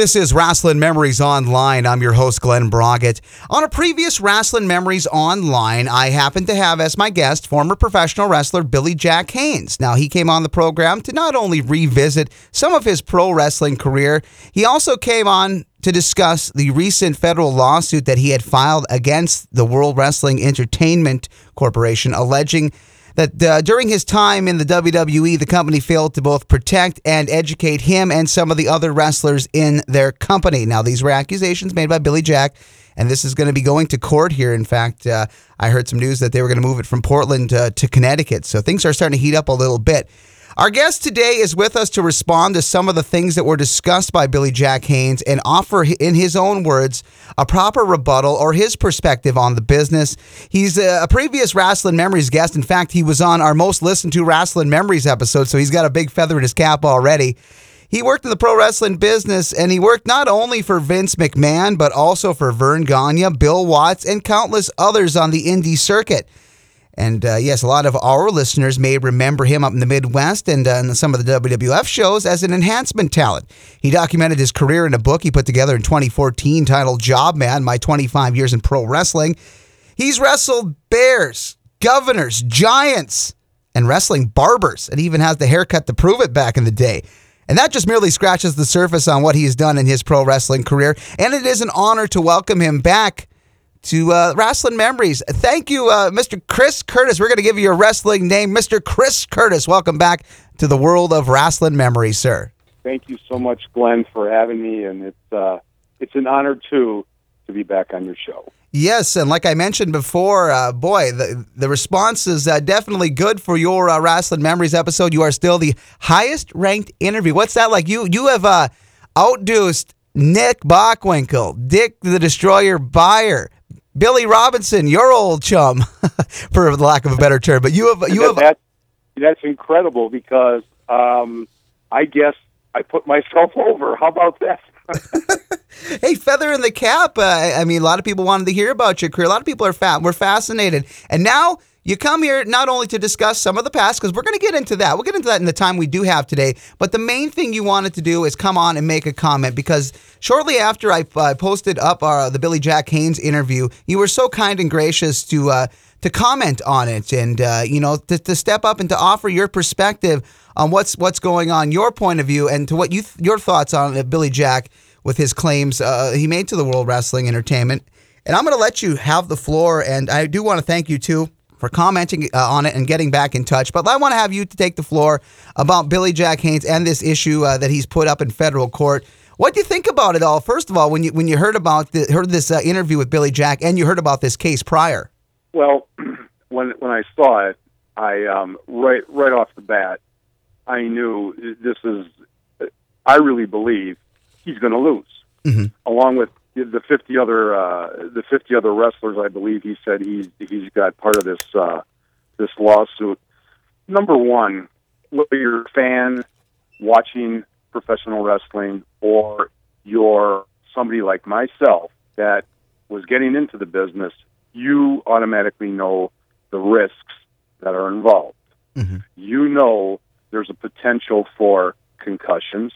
This is Rasslin Memories Online. I'm your host, Glen Braget. On a previous Rasslin Memories Online, I happened to have as my guest former professional wrestler Billy Jack Haynes. Now, he came on the program to not only revisit some of his pro wrestling career, he also came on to discuss the recent federal lawsuit that he had filed against the World Wrestling Entertainment Corporation, alleging that uh, during his time in the WWE, the company failed to both protect and educate him and some of the other wrestlers in their company. Now, these were accusations made by Billy Jack, and this is going to be going to court here. In fact, uh, I heard some news that they were going to move it from Portland uh, to Connecticut. So things are starting to heat up a little bit. Our guest today is with us to respond to some of the things that were discussed by Billy Jack Haynes and offer, in his own words, a proper rebuttal or his perspective on the business. He's a previous Rasslin Memories guest. In fact, he was on our most listened to Rasslin Memories episode, so he's got a big feather in his cap already. He worked in the pro wrestling business and he worked not only for Vince McMahon, but also for Verne Gagne, Bill Watts, and countless others on the indie circuit. And uh, yes, a lot of our listeners may remember him up in the Midwest and uh, in some of the WWF shows as an enhancement talent. He documented his career in a book he put together in 2014 titled Job Man My 25 Years in Pro Wrestling. He's wrestled bears, governors, giants, and wrestling barbers, and even has the haircut to prove it back in the day. And that just merely scratches the surface on what he's done in his pro wrestling career. And it is an honor to welcome him back to uh, Rasslin Memories. Thank you, uh, Mr. Chris Curtis. We're going to give you a wrestling name, Mr. Chris Curtis. Welcome back to the world of Rasslin Memories, sir. Thank you so much, Glen, for having me, and it's uh, it's an honor too to be back on your show. Yes, and like I mentioned before, uh, boy, the the response is uh, definitely good for your uh, Rasslin Memories episode. You are still the highest ranked interview. What's that like? You you have uh, outduced Nick Bockwinkel, Dick the Destroyer Beyer, Billy Robinson, your old chum, for lack of a better term. But you have you have that, that's incredible because um, I guess I put myself over. How about that? hey, feather in the cap. Uh, I mean, a lot of people wanted to hear about your career. A lot of people are fat. We're fascinated, and now you come here not only to discuss some of the past, because we're going to get into that. We'll get into that in the time we do have today. But the main thing you wanted to do is come on and make a comment because shortly after I uh, posted up uh, the Billy Jack Haynes interview, you were so kind and gracious to uh, to comment on it and uh, you know to, to, step up and to offer your perspective on what's what's going on, your point of view, and to what you th- your thoughts on Billy Jack with his claims uh, he made to the World Wrestling Entertainment. And I'm going to let you have the floor, and I do want to thank you too for commenting uh, on it and getting back in touch. But I want to have you to take the floor about Billy Jack Haynes and this issue uh, that he's put up in federal court. What do you think about it all? First of all, when you when you heard about the, heard this uh, interview with Billy Jack and you heard about this case prior. Well, when when I saw it, I um, right right off the bat, I knew this is. I really believe he's going to lose, mm-hmm. along with the 50 other uh, the 50 other wrestlers, I believe he said he's he's got part of this uh, this lawsuit. Number one, whether you're a fan watching professional wrestling or you're somebody like myself that was getting into the business, you automatically know the risks that are involved. Mm-hmm. You know there's a potential for concussions.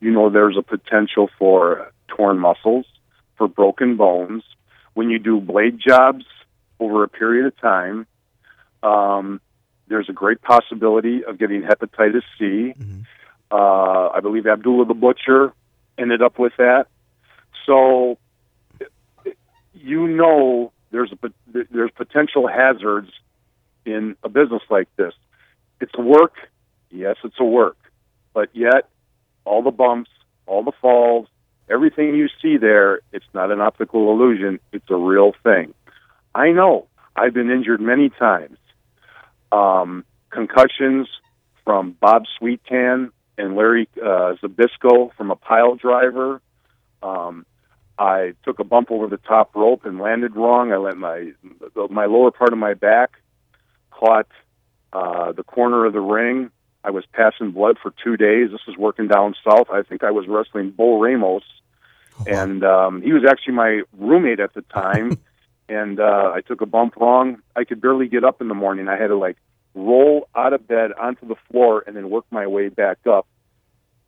You know there's a potential for torn muscles for broken bones. When you do blade jobs over a period of time, um, there's a great possibility of getting hepatitis C. Mm-hmm. Uh, I believe Abdullah the Butcher ended up with that. So you know there's a there's potential hazards in a business like this. It's a work, yes, it's a work, but yet all the bumps, all the falls, everything you see there, it's not an optical illusion. It's a real thing. I know. I've been injured many times. Um, concussions from Bob Sweetan and Larry uh, Zbyszko from a pile driver. Um, I took a bump over the top rope and landed wrong. I let my my lower part of my back caught uh, the corner of the ring. I was passing blood for two days. This was working down south. I think I was wrestling Bo Ramos and um, he was actually my roommate at the time. and uh, I took a bump wrong. I could barely get up in the morning. I had to like roll out of bed onto the floor and then work my way back up.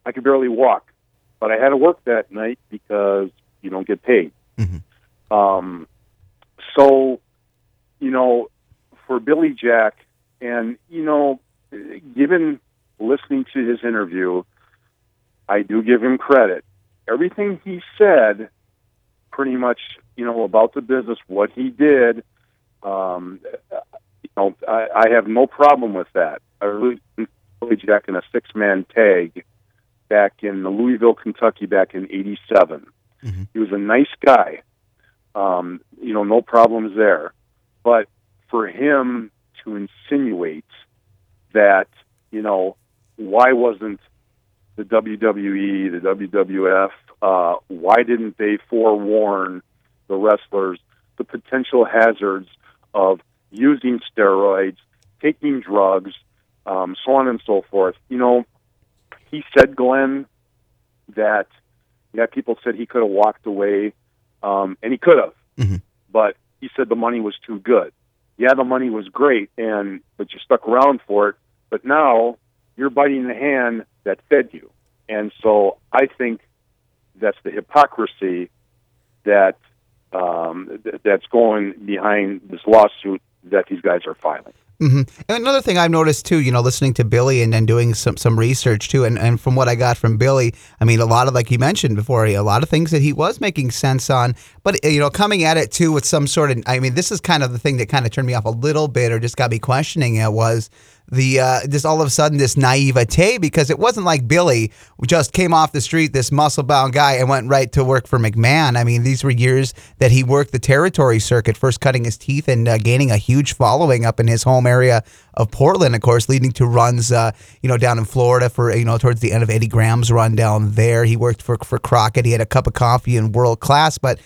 I could barely walk. but I had to work that night because you don't get paid. Mhm. Um, so, you know, for Billy Jack, and you know, given listening to his interview, I do give him credit. Everything he said, pretty much, you know, about the business, what he did, um, you know, I, I have no problem with that. I really Billy Jack in a six-man tag back in Louisville, Kentucky, back in '87. Mhm. He was a nice guy. Um, you know, no problems there. But for him to insinuate that, you know, why wasn't the WWE, the WWF, uh, why didn't they forewarn the wrestlers the potential hazards of using steroids, taking drugs, um, so on and so forth? You know, he said, Glen, that yeah, people said he could have walked away, um, and he could have, Mhm. but he said the money was too good. Yeah, the money was great, and but you stuck around for it. But now you're biting the hand that fed you, and so I think that's the hypocrisy that um, th- that's going behind this lawsuit that these guys are filing. hmm And another thing I've noticed too, you know, listening to Billy and then doing some some research too, and, and from what I got from Billy, I mean, a lot of like you mentioned before, a lot of things that he was making sense on, but you know, coming at it too with some sort of, I mean, this is kind of the thing that kind of turned me off a little bit, or just got me questioning it was the uh, this all of a sudden this naivete because it wasn't like Billy just came off the street, this muscle bound guy, and went right to work for McMahon. I mean, these were years that he worked the territory circuit, first cutting his teeth and uh, gaining a huge following up in his home area of Portland, of course, leading to runs, uh, you know, down in Florida for you know towards the end of Eddie Graham's run down there. He worked for for Crockett. He had a cup of coffee in world class, but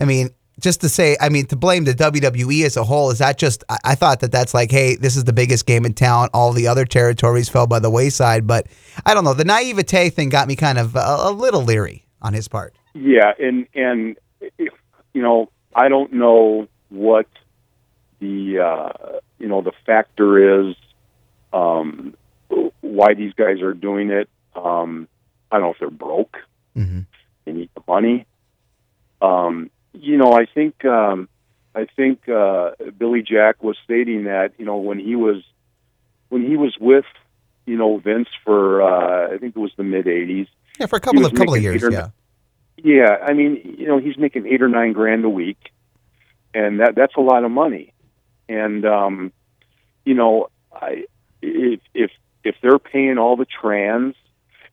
I mean, just to say, I mean, to blame the WWE as a whole, is that just, I, I thought that that's like, hey, this is the biggest game in town. All the other territories fell by the wayside. But I don't know. The naivete thing got me kind of a, a little leery on his part. Yeah, and and if, you know, I don't know what the uh, you know the factor is um, why these guys are doing it. Um, I don't know if they're broke, Mm-hmm. they need the money. Um, you know, I think um, I think uh, Billy Jack was stating that you know when he was when he was with you know Vince for uh, I think it was the mid '80s. Yeah, for a couple of couple of years. or Yeah. Yeah, I mean, you know, he's making eight or nine grand a week, and that that's a lot of money. And um, you know, I if if if they're paying all the trans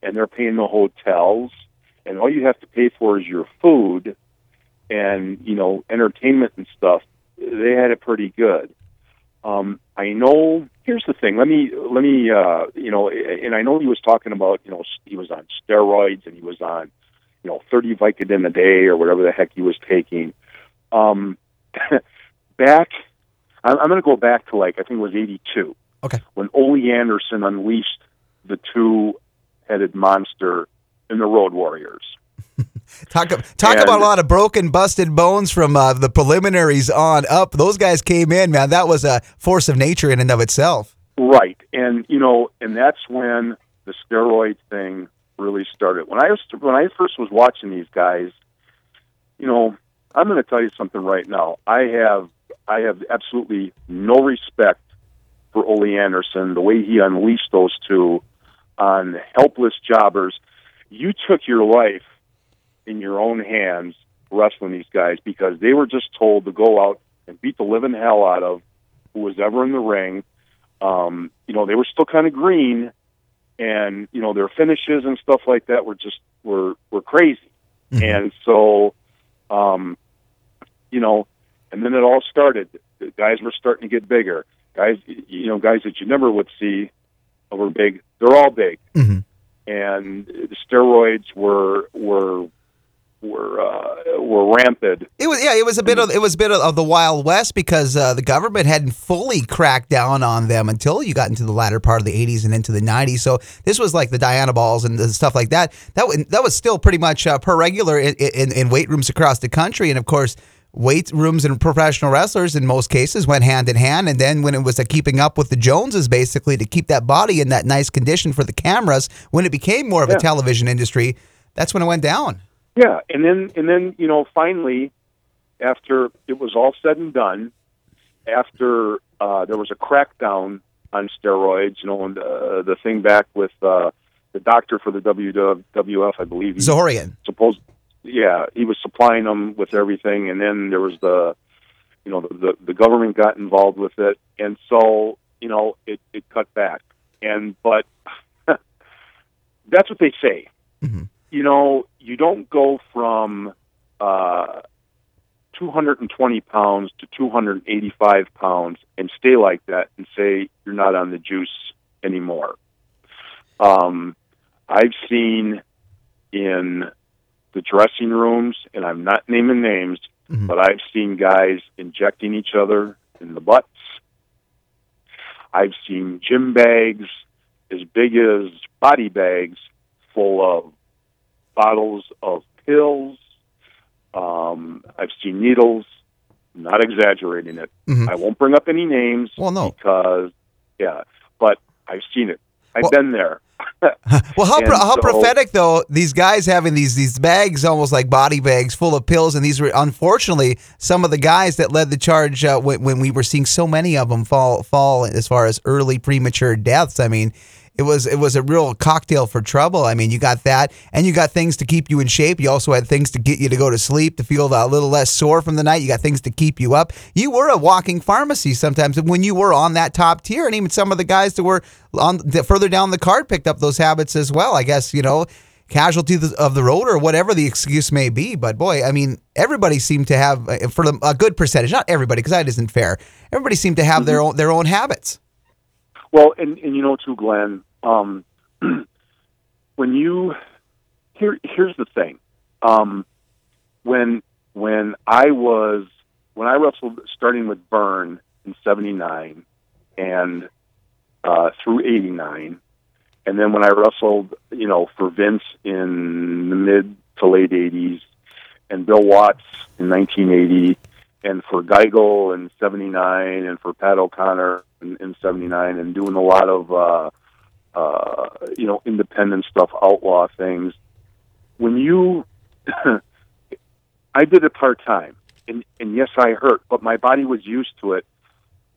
and they're paying the hotels, and all you have to pay for is your food and you know entertainment and stuff, they had it pretty good. Um, I know. Here's the thing. Let me let me uh, you know, and I know he was talking about you know he was on steroids and he was on you know, 30 Vicodin a day or whatever the heck he was taking. Um, back, I'm, I'm going to go back to like, I think it was 82. Okay. When Ole Anderson unleashed the two headed monster in the Road Warriors. Talk talk And- about a lot of broken, busted bones from uh, the preliminaries on up. Those guys came in, man. That was a force of nature in and of itself. Right. And, you know, and that's when the steroid thing really started. When I was, when I first was watching these guys, you know, I'm going to tell you something right now. I have, I have absolutely no respect for Ole Anderson, the way he unleashed those two on helpless jobbers. You took your life in your own hands wrestling these guys because they were just told to go out and beat the living hell out of who was ever in the ring. Um, you know, they were still kind of green, and you know their finishes and stuff like that were just were were crazy. And so, um, you know, and then it all started. The guys were starting to get bigger. Guys, you know, guys that you never would see were big. They're all big, Mhm. and the steroids were were were uh, were rampant. It was yeah, it was a bit of it was a bit of, the Wild West because uh, the government hadn't fully cracked down on them until you got into the latter part of the 80s and into the 90s. So this was like the Dianabols and the stuff like that. That wa- that was still pretty much uh, per regular in, in, in weight rooms across the country, and of course. Weight rooms and professional wrestlers in most cases went hand in hand. And then when it was a keeping up with the Joneses, basically to keep that body in that nice condition for the cameras, when it became more of Yeah. a television industry, That's when it went down. Yeah, and then and then you know finally, after it was all said and done, after uh, there was a crackdown on steroids, you know, and uh, the thing back with uh, the doctor for the WWF, I believe, he Zorian. supposed, yeah, he was supplying them with everything, and then there was the, you know, the the, the government got involved with it, and so you know it it cut back, and but that's what they say. Mhm. You know, you don't go from uh, 220 pounds to 285 pounds and stay like that and say you're not on the juice anymore. Um, I've seen in the dressing rooms, and I'm not naming names, Mhm. but I've seen guys injecting each other in the butts. I've seen gym bags as big as body bags full of bottles of pills. Um, I've seen needles. Not exaggerating it. Mhm. I won't bring up any names Well, no. because, yeah, but I've seen it. I've Well- been there. Well, how, pro- how so- prophetic though these guys having these these bags almost like body bags full of pills, and these were unfortunately some of the guys that led the charge uh, when, when we were seeing so many of them fall fall as far as early premature deaths. I mean. It was it was a real cocktail for trouble. I mean, you got that, and you got things to keep you in shape. You also had things to get you to go to sleep, to feel a little less sore from the night. You got things to keep you up. You were a walking pharmacy sometimes when you were on that top tier, and even some of the guys that were on the, further down the card picked up those habits as well. I guess you know, casualty of the- road or whatever the excuse may be. But boy, I mean, everybody seemed to have uh, for a good percentage, not everybody, because that isn't fair. Everybody seemed to have their own their own habits. Well, and, and you know too, Glen, um, when you here here's the thing. Um, when when I was when I wrestled starting with Verne in seventy nine and uh, through eighty nine, and then when I wrestled, you know, for Vince in the mid to late eighties, and Bill Watts in nineteen eighty, and for Geigel in '79, and for Pat O'Connor in, in '79, and doing a lot of uh, uh, you know independent stuff, outlaw things. When you, I did it part time, and and yes, I hurt, but my body was used to it.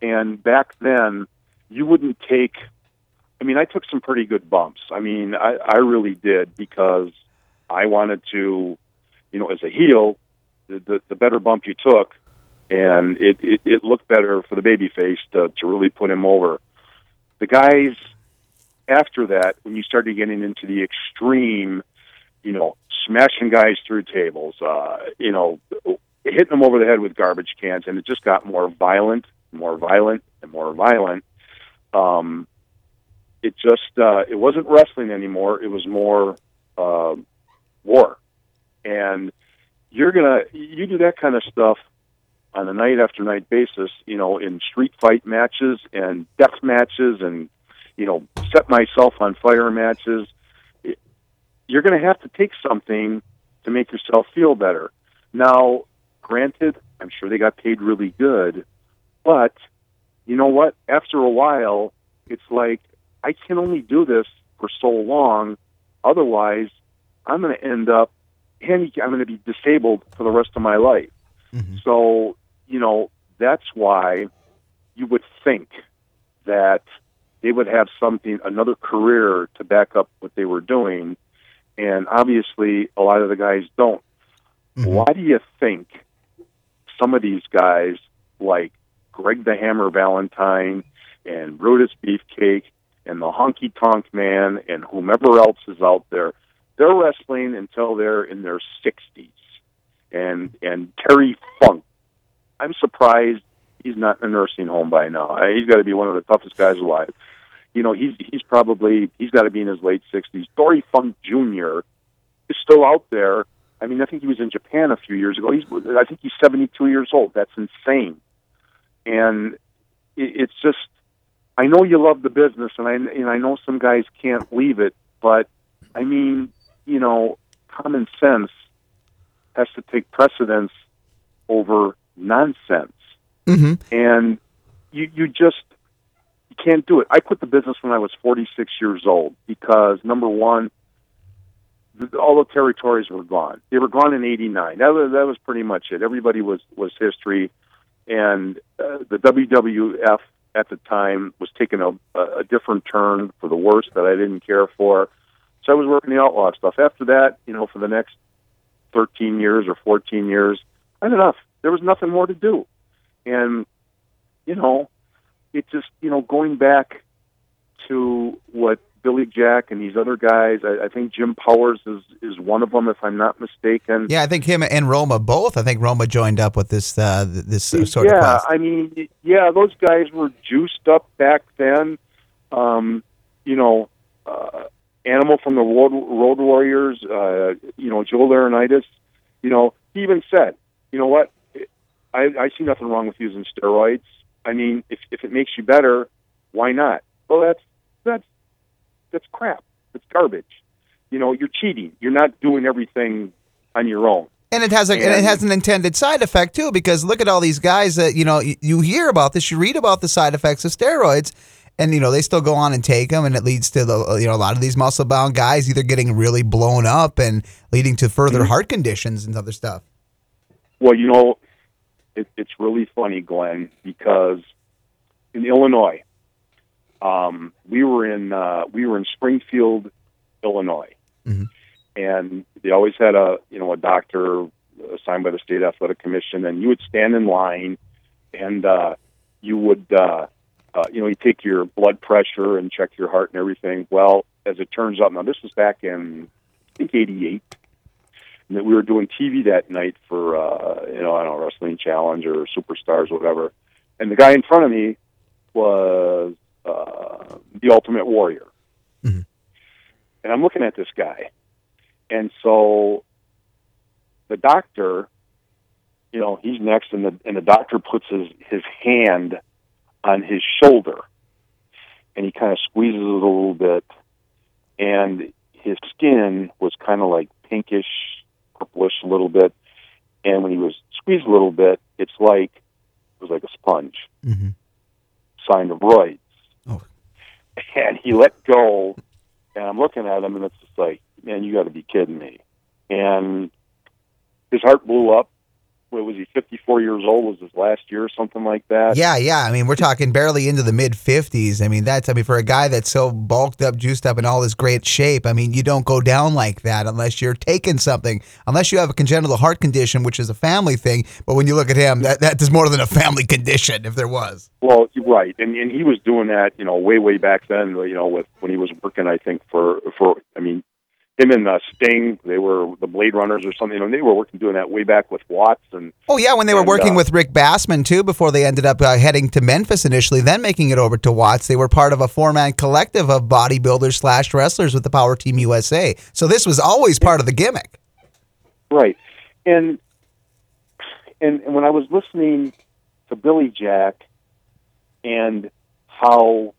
And back then, you wouldn't take. I mean, I took some pretty good bumps. I mean, I, I really did because I wanted to, you know, as a heel, the, the, the better bump you took, and it, it, it looked better for the baby face to, to really put him over. The guys after that, when you started getting into the extreme, you know, smashing guys through tables, uh, you know, hitting them over the head with garbage cans, and it just got more violent, more violent, and more violent. Um, it just uh, it wasn't wrestling anymore. It was more uh, war, and you're gonna you do that kind of stuff on a night after night basis, you know, in street fight matches and death matches and you know, set myself on fire matches. It- You're going to have to take something to make yourself feel better. Now, granted, I'm sure they got paid really good, but you know what? After a while, it's like I can only do this for so long. Otherwise, I'm going to end up handicapped. I'm going to be disabled for the rest of my life. Mhm. So, you know, that's why you would think that they would have something, another career to back up what they were doing. And obviously, a lot of the guys don't. Mhm. Why do you think some of these guys, like Greg the Hammer Valentine and Brutus Beefcake and the Honky Tonk Man and whomever else is out there, they're wrestling until they're in their 60s. And, and Terry Funk, I'm surprised he's not in a nursing home by now. He's got to be one of the toughest guys alive. You know, he's he's probably he's got to be in his late sixties. Dory Funk Jr. is still out there. I mean, I think he was in Japan a few years ago. He's I think he's seventy two years old. That's insane. And it, it's just I know you love the business, and I and I know some guys can't leave it, but I mean, you know, common sense has to take precedence over nonsense Mhm. and you you just you can't do it. I quit the business when I was 46 years old because number one, all the territories were gone. They were gone in '89. That was that was pretty much it. Everybody was was history, and uh, the WWF at the time was taking a, a different turn for the worse that I didn't care for. So I was working the outlaw stuff. After that, you know, for the next 13 years or 14 years, I had enough. There was nothing more to do, and you know, it just you know going back to what Billy Jack and these other guys. I, I think Jim Powers is is one of them, if I'm not mistaken. Yeah, I think him and Roma both. I think Roma joined up with this uh, this sort yeah, of. Yeah, I mean, yeah, those guys were juiced up back then. Um, you know, uh, Animal from the Road, Road Warriors. Uh, you know, Joe Laurinaitis. You know, he even said, you know what, I, I see nothing wrong with using steroids. I mean, if if it makes you better, why not? Well, that's that's that's crap. It's garbage. You know, you're cheating. You're not doing everything on your own. And it has a, and, and it has an intended side effect too, because look at all these guys that you know you, you hear about this, you read about the side effects of steroids, and you know they still go on and take them, and it leads to the you know a lot of these muscle bound guys either getting really blown up and leading to further mm-hmm. heart conditions and other stuff. Well, you know, it, it's really funny, Glen, because in Illinois, um, we were in uh, we were in Springfield, Illinois, mm-hmm. and they always had a you know a doctor assigned by the state athletic commission, and you would stand in line, and uh, you would uh, uh, you know you take your blood pressure and check your heart and everything. Well, as it turns out, now this was back in I think '88. And that we were doing TV that night for uh, you know I don't know wrestling challenge or superstars or whatever, and the guy in front of me was uh, the Ultimate Warrior. Mm-hmm. And I'm looking at this guy, and so the doctor, you know, he's next, and the and the doctor puts his his hand on his shoulder, and he kind of squeezes it a little bit, and his skin was kind of like pinkish, purplish a little bit, and when he was squeezed a little bit, it's like it was like a sponge. Mm-hmm. Sign of roids. Oh. And he let go, and I'm looking at him, and it's just like, man, you got to be kidding me. And his heart blew up what was he 54 years old was his last year or something like that? Yeah yeah i mean we're talking barely into the mid 50s i mean that's i mean for a guy that's so bulked up juiced up in all this great shape i mean you don't go down like that unless you're taking something unless you have a congenital heart condition which is a family thing but when you look at him that that is more than a family condition if there was. Well right and and he was doing that you know way way back then you know with when he was working i think for for i mean him and uh, Sting, they were the Blade Runners or something. and they were working doing that way back with Watts and. Oh yeah, when they were and, working uh, with Rick Bassman too, before they ended up uh, heading to Memphis initially, then making it over to Watts. They were part of a four-man collective of bodybuilders slash wrestlers with the Power Team USA. So this was always part of the gimmick. Right, and and, and when I was listening to Billy Jack and how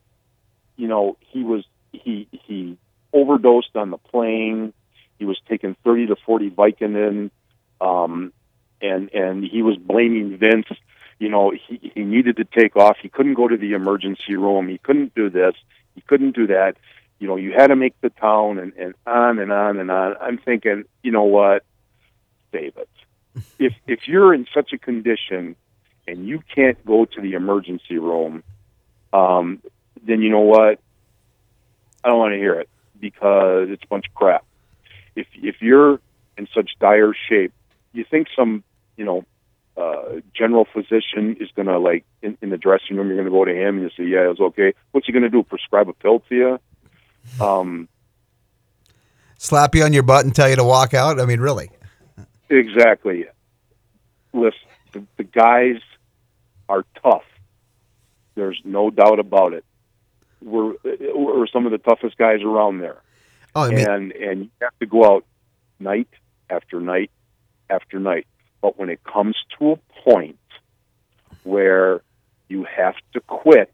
you know he was he he overdosed on the plane. He was taking 30 to 40 Vicodin, um, and and he was blaming Vince. You know, he, he needed to take off. He couldn't go to the emergency room. He couldn't do this. He couldn't do that. You know, you had to make the town, and, and on and on and on. I'm thinking, you know what, save it. If if you're in such a condition and you can't go to the emergency room, um, then you know what, I don't want to hear it because it's a bunch of crap. If if you're in such dire shape, you think some you know uh, general physician is going to like in, in the dressing room. You're going to go to him and you say, "Yeah, it's okay." What's he going to do? Prescribe a pill to you? Um, Slap you on your butt and tell you to walk out? I mean, really? Exactly. Listen, the, the guys are tough. There's no doubt about it were were some of the toughest guys around there. Oh, I mean, and and you have to go out night after night after night. But when it comes to a point where you have to quit,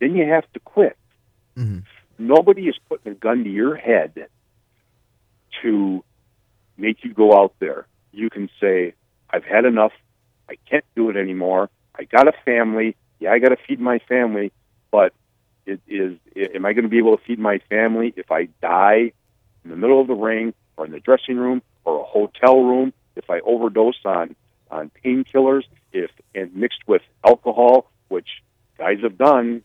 then you have to quit. Mm-hmm. Nobody is putting a gun to your head to make you go out there. You can say, I've had enough. I can't do it anymore. I got a family. Yeah, I got to feed my family but it is am I going to be able to feed my family if I die in the middle of the ring or in the dressing room or a hotel room, if I overdose on on painkillers, if and mixed with alcohol, which guys have done,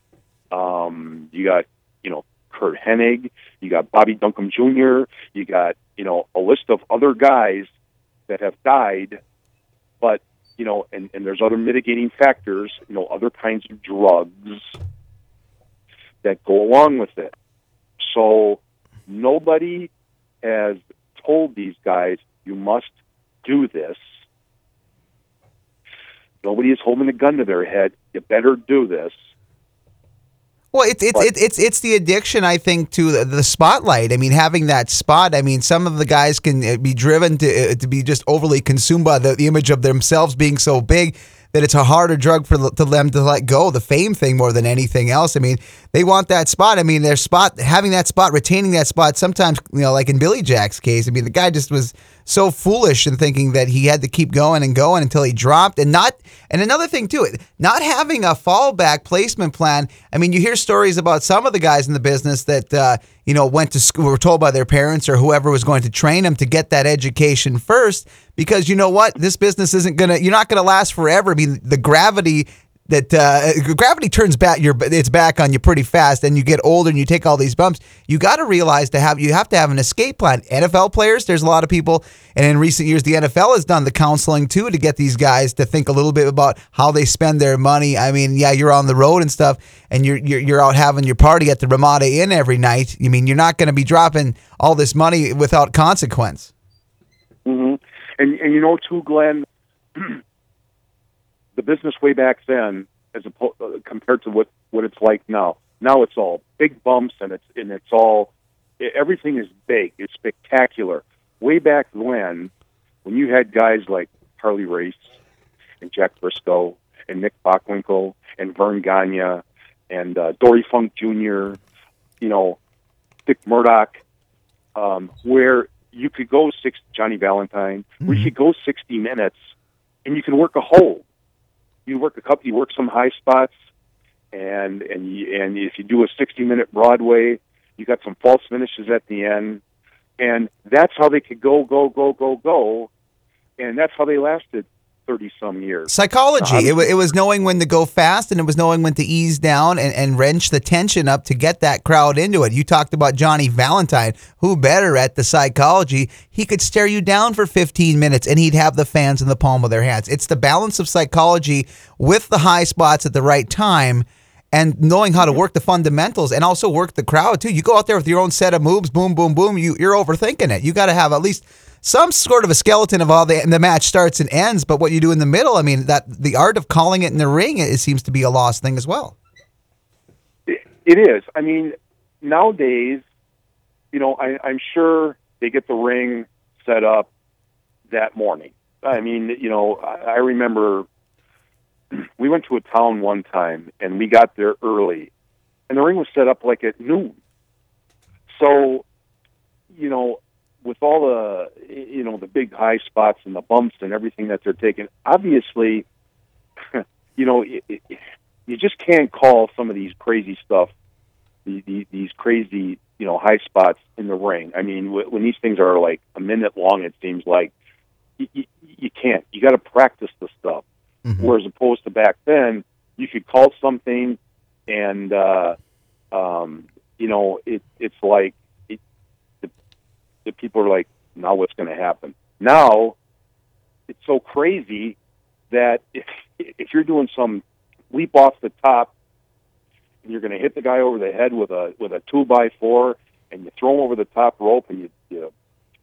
um, you got you know Curt Hennig, you got Bobby Duncum Jr., you got you know a list of other guys that have died, but you know, and, and there's other mitigating factors, you know, other kinds of drugs that go along with it. So nobody has told these guys you must do this. Nobody is holding a gun to their head. You better do this. Well, it's it's it's it's it's the addiction, I think, to the, the, spotlight. I mean, having that spot. I mean, some of the guys can uh, be driven to uh, to be just overly consumed by the, the image of themselves being so big that it's a harder drug for to them to let go. The fame thing more than anything else. I mean, they want that spot. I mean, their spot, having that spot, retaining that spot. Sometimes, you know, like in Billy Jack's case, I mean, the guy just was so foolish in thinking that he had to keep going and going until he dropped, and not. And another thing too, not having a fallback placement plan. I mean, you hear stories about some of the guys in the business that. Uh, you know, went to school, were told by their parents or whoever was going to train them to get that education first, because you know what, this business isn't gonna, you're not gonna last forever. I mean, the gravity that uh, gravity turns back your it's back on you pretty fast and you get older and you take all these bumps you got to realize to have you have to have an escape plan. NFL players there's a lot of people and in recent years the NFL has done the counseling too to get these guys to think a little bit about how they spend their money. I mean yeah you're on the road and stuff and you're you're, you're out having your party at the Ramada Inn every night. You mean you're not going to be dropping all this money without consequence. Mm-hmm. and and you know too Glen the business way back then, as opposed uh, compared to what what it's like now. Now it's all big bumps and it's and it's all everything is big. It's spectacular. Way back when, when you had guys like Harley Race and Jack Brisco and Nick Bockwinkel and Verne Gagne and uh, Dory Funk Jr., you know, Dick Murdoch, um, where you could go six Johnny Valentine, mm-hmm. where you could go sixty minutes and you can work a hold you work a couple, you work some high spots, and and you, and if you do a 60 minute Broadway, you got some false finishes at the end, and that's how they could go, go, go, go, go, and that's how they lasted 30 some years. Psychology. Uh, it, it was knowing when to go fast and it was knowing when to ease down and, and wrench the tension up to get that crowd into it. You talked about Johnny Valentine. Who better at the psychology? He could stare you down for 15 minutes and he'd have the fans in the palm of their hands. It's the balance of psychology with the high spots at the right time and knowing how to work the fundamentals and also work the crowd too. You go out there with your own set of moves, boom, boom, boom. You, you're overthinking it. You got to have at least – some sort of a skeleton of all the and the match starts and ends, but what you do in the middle, I mean, that the art of calling it in the ring, it, seems to be a lost thing as well. it, it is. I mean, nowadays, you know, I, I'm sure they get the ring set up that morning. I mean, you know, I, I remember we went to a town one time and we got there early, and the ring was set up like at noon. So, you know, with all the you know the big high spots and the bumps and everything that they're taking, obviously, you know, it, it, you just can't call some of these crazy stuff, these, these crazy you know high spots in the ring. I mean, when these things are like a minute long, it seems like you, you, you can't. You got to practice the stuff. Mm-hmm. Whereas opposed to back then, you could call something, and uh, um, you know, it, it's like the people are like, now what's going to happen? Now, it's so crazy that if if you're doing some leap off the top and you're going to hit the guy over the head with a with a two by four and you throw him over the top rope and you, you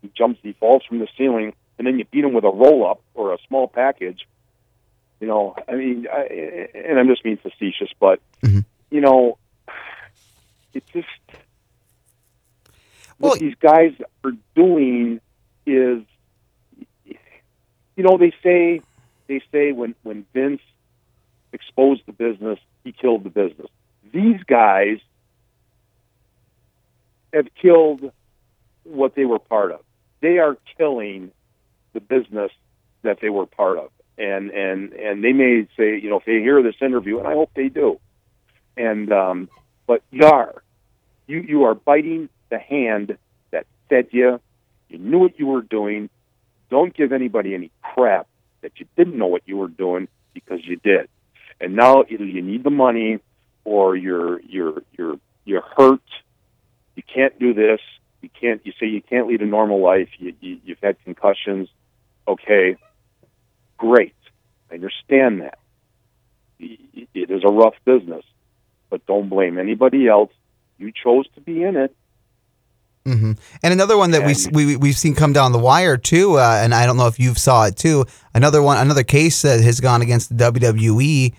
he jumps he falls from the ceiling and then you beat him with a roll up or a small package you know i mean I, and i'm just being facetious but mm-hmm. you know it's just what these guys are doing is, you know, they say they say when when Vince exposed the business, he killed the business. These guys have killed what they were part of. They are killing the business that they were part of. And and and they may say, you know, if they hear this interview, and I hope they do. And um, but you are, you you are biting the hand that fed you, you knew what you were doing. Don't give anybody any crap that you didn't know what you were doing because you did. And now either you need the money or you're you're you're you're hurt. You can't do this. You can't. You say you can't lead a normal life. You, you you've had concussions. Okay, great. I understand that. It is a rough business, but don't blame anybody else. You chose to be in it. Mm-hmm. And another one that and, we, we we've seen come down the wire too, uh, and I don't know if you've saw it too. Another one, another case that has gone against the WWE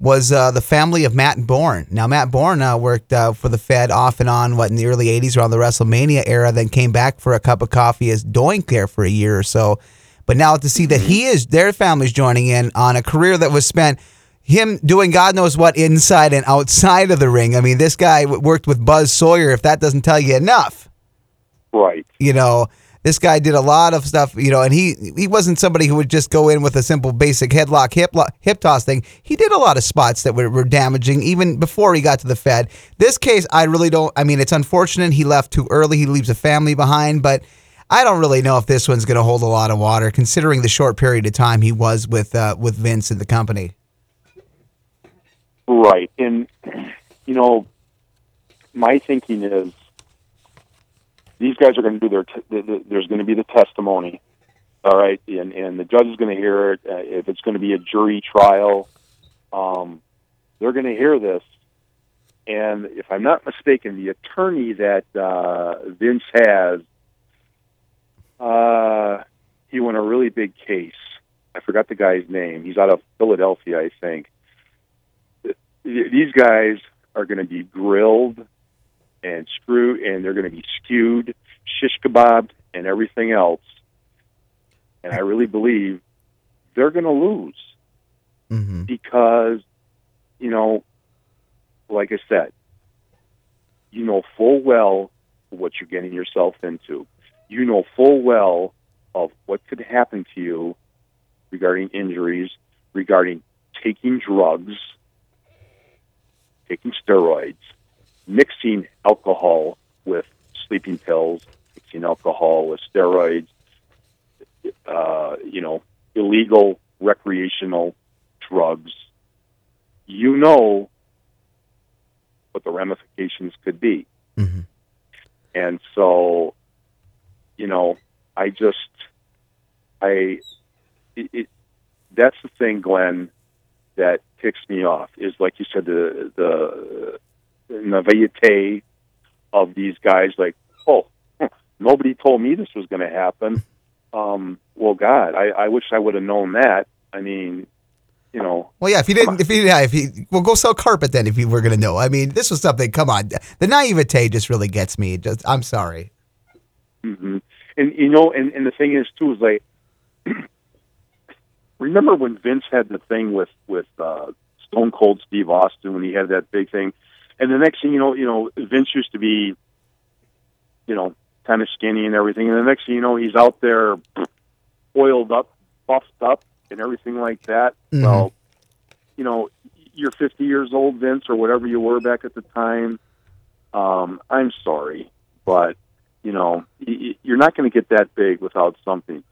was uh, the family of Matt Borne. Now, Matt Borne uh, worked uh, for the Fed off and on, what, in the early 80s around the WrestleMania era, then came back for a cup of coffee as Doink there for a year or so. But now to see that he is, their family's joining in on a career that was spent him doing God knows what inside and outside of the ring. I mean, this guy worked with Buzz Sawyer, if that doesn't tell you enough. Right. You know, this guy did a lot of stuff, you know, and he he wasn't somebody who would just go in with a simple basic headlock hip hip toss thing. He did a lot of spots that were, were damaging even before he got to the Fed. This case, I really don't. I mean, it's unfortunate he left too early. He leaves a family behind, but I don't really know if this one's going to hold a lot of water, considering the short period of time he was with uh, with Vince and the company. Right, and you know, my thinking is these guys are going to do their. T- there's going to be the testimony, all right, and and the judge is going to hear it. Uh, if it's going to be a jury trial, um, they're going to hear this. And if I'm not mistaken, the attorney that uh, Vince has, uh, he won a really big case. I forgot the guy's name. He's out of Philadelphia, I think. These guys are going to be grilled and screwed, and they're going to be skewed, shish kebabbed, and everything else. And I really believe they're going to lose mm-hmm. because, you know, like I said, you know full well what you're getting yourself into. You know full well of what could happen to you regarding injuries, regarding taking drugs, taking steroids, mixing alcohol with sleeping pills, mixing alcohol with steroids, uh, you know, illegal recreational drugs, you know what the ramifications could be. Mm-hmm. And so, you know, I just, I, it, it, that's the thing, Glen, that ticks me off is like you said, the the naivete of these guys like, oh, nobody told me this was going to happen. Um, well, God, I, I wish I would have known that. I mean, you know. Well, yeah. If you didn't, if you, yeah, if you, well, go sell carpet then. If you were going to know, I mean, this was something. Come on, the naivete just really gets me. Just, I'm sorry. Mm-hmm. And you know, and, and the thing is too is like, remember when Vince had the thing with with uh, Stone Cold Steve Austin when he had that big thing, and the next thing you know, you know, Vince used to be, you know, kind of skinny and everything. And the next thing you know, he's out there, oiled up, buffed up, and everything like that. Mm-hmm. So, you know, you're 50 years old, Vince, or whatever you were back at the time. Um, I'm sorry, but you know, you're not going to get that big without something.